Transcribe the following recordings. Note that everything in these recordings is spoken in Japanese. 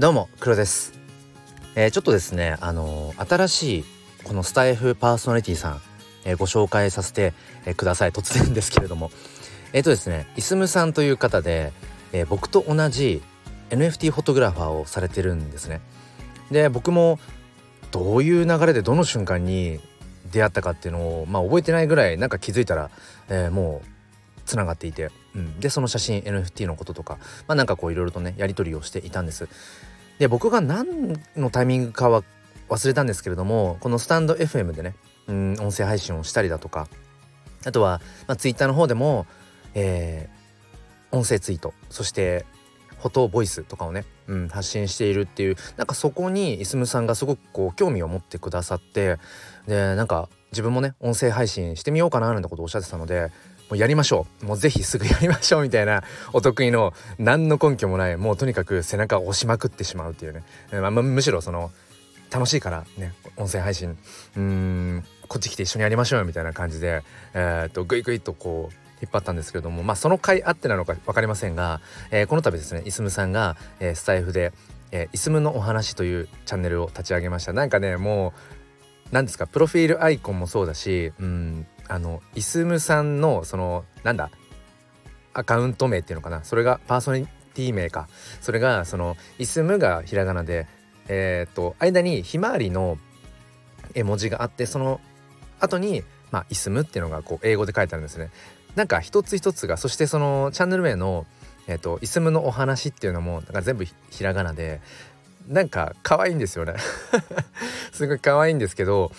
どうも黒です、えー、ちょっとですねあのー、新しいこのスタイフパーソナリティさん、えー、ご紹介させて、えください。突然ですけれども。えっ、とですねいすむさんという方で、え僕と同じ NFT フォトグラファーをされてるんですね。で僕もどういう流れでどの瞬間に出会ったかっていうのをまあ覚えてないぐらいなんか気づいたら、えもうつながっていて、うん、でその写真 NFT のこととかまあなんかこういろいろとねやり取りをしていたんです。で僕が何のタイミングかは忘れたんですけれどもこのスタンド FM でねうん音声配信をしたりだとかあとは、まあ、Twitter の方でも、えー、音声ツイートそしてフォトボイスとかをね、うん、発信しているっていうなんかそこにいすむさんがすごくこう興味を持ってくださってでなんか自分もね音声配信してみようかななんてことをおっしゃってたのでもうやりましょう。もうぜひすぐやりましょうみたいなお得意の何の根拠もないもうとにかく背中を押しまくってしまうっていうね、まあ、むしろその楽しいからね音声配信。うんこっち来て一緒にやりましょうよみたいな感じでえー、っとグイグイとこう引っ張ったんですけれどもまあその回あってなのか分かりませんが、えー、この度ですねいすむさんが、えー、スタイフで「えー、いすむのお話」というチャンネルを立ち上げました。なんかねもう何ですかプロフィールアイコンもそうだしうんあのイスムさんのそのなんだアカウント名っていうのかな。それがパーソナリティ名か。それがそのイスムがひらがなでえー、っと間にひまわりの絵文字があってその後にまあイスムっていうのがこう英語で書いてあるんですね。なんか一つ一つがそしてそのチャンネル名のえー、っとイスムのお話っていうのもなんか全部ひらがなでなんか可愛いんですよね。すごい可愛いんですけど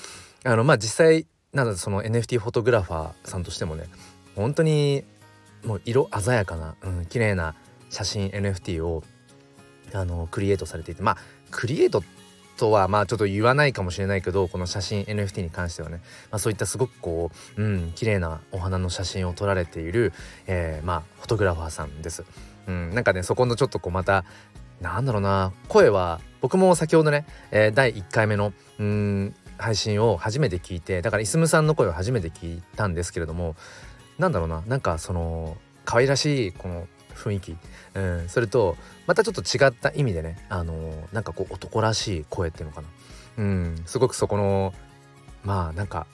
あのまあ実際なのでその NFT フォトグラファーさんとしてもね本当にもう色鮮やかな、うん、綺麗な写真 NFT をあのクリエイトされていてまあクリエイトとはまあちょっと言わないかもしれないけどこの写真 NFT に関してはね、まあ、そういったすごくこう、うん、綺麗なお花の写真を撮られている、えー、まあフォトグラファーさんです。うん、なんかねそこのちょっとこうまたなんだろうな声は僕も先ほどね、えー、第1回目のうん配信を初めて聞いてだからいすむさんの声を初めて聞いたんですけれどもなんだろうななんかその可愛らしいこの雰囲気、うん、それとまたちょっと違った意味でねあの、なんかこう男らしい声っていうのかな、うん、すごくそこのまあなんか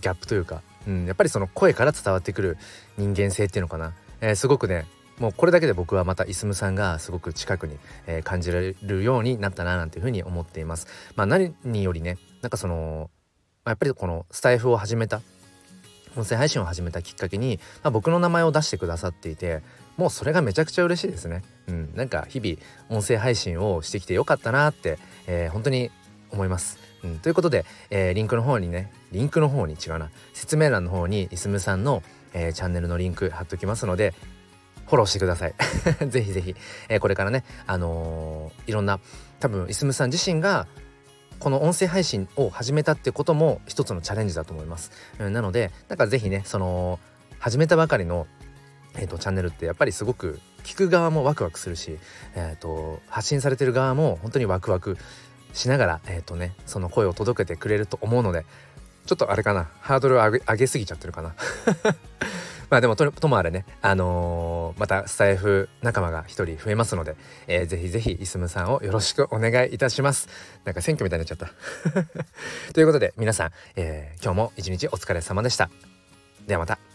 ギャップというか、うん、やっぱりその声から伝わってくる人間性っていうのかな、えー、すごくねもうこれだけで僕はまたいすむさんがすごく近くに、えー、感じられるようになったななんていうふうに思っています。まあ、何よりねなんかその、まあ、やっぱりこのスタイフを始めた音声配信を始めたきっかけに、まあ、僕の名前を出してくださっていてもうそれがめちゃくちゃ嬉しいですね。うん、なんか日々音声配信をしてきてよかったなって、えー、本当に思います。うん、ということで、えー、リンクの方にねリンクの方に違うな説明欄の方にいすむさんの、えー、チャンネルのリンク貼っときますのでフォローしてください ぜひぜひ、えー、これからねあのー、いろんな多分いすむさん自身がこの音声配信を始めたってことも一つのチャレンジだと思います、うん、なのでなんかぜひねその始めたばかりのえーと、チャンネルってやっぱりすごく聞く側もワクワクするし、えーと、発信されてる側も本当にワクワクしながら、えーとね、その声を届けてくれると思うのでちょっとあれかなハードルを上げすぎちゃってるかな。まあでもともあれね、あのー、またスタイフ仲間が一人増えますので、えー、ぜひぜひいすむさんをよろしくお願いいたします。なんか選挙みたいになっちゃった。ということで皆さん、えー、今日も一日お疲れ様でした。ではまた。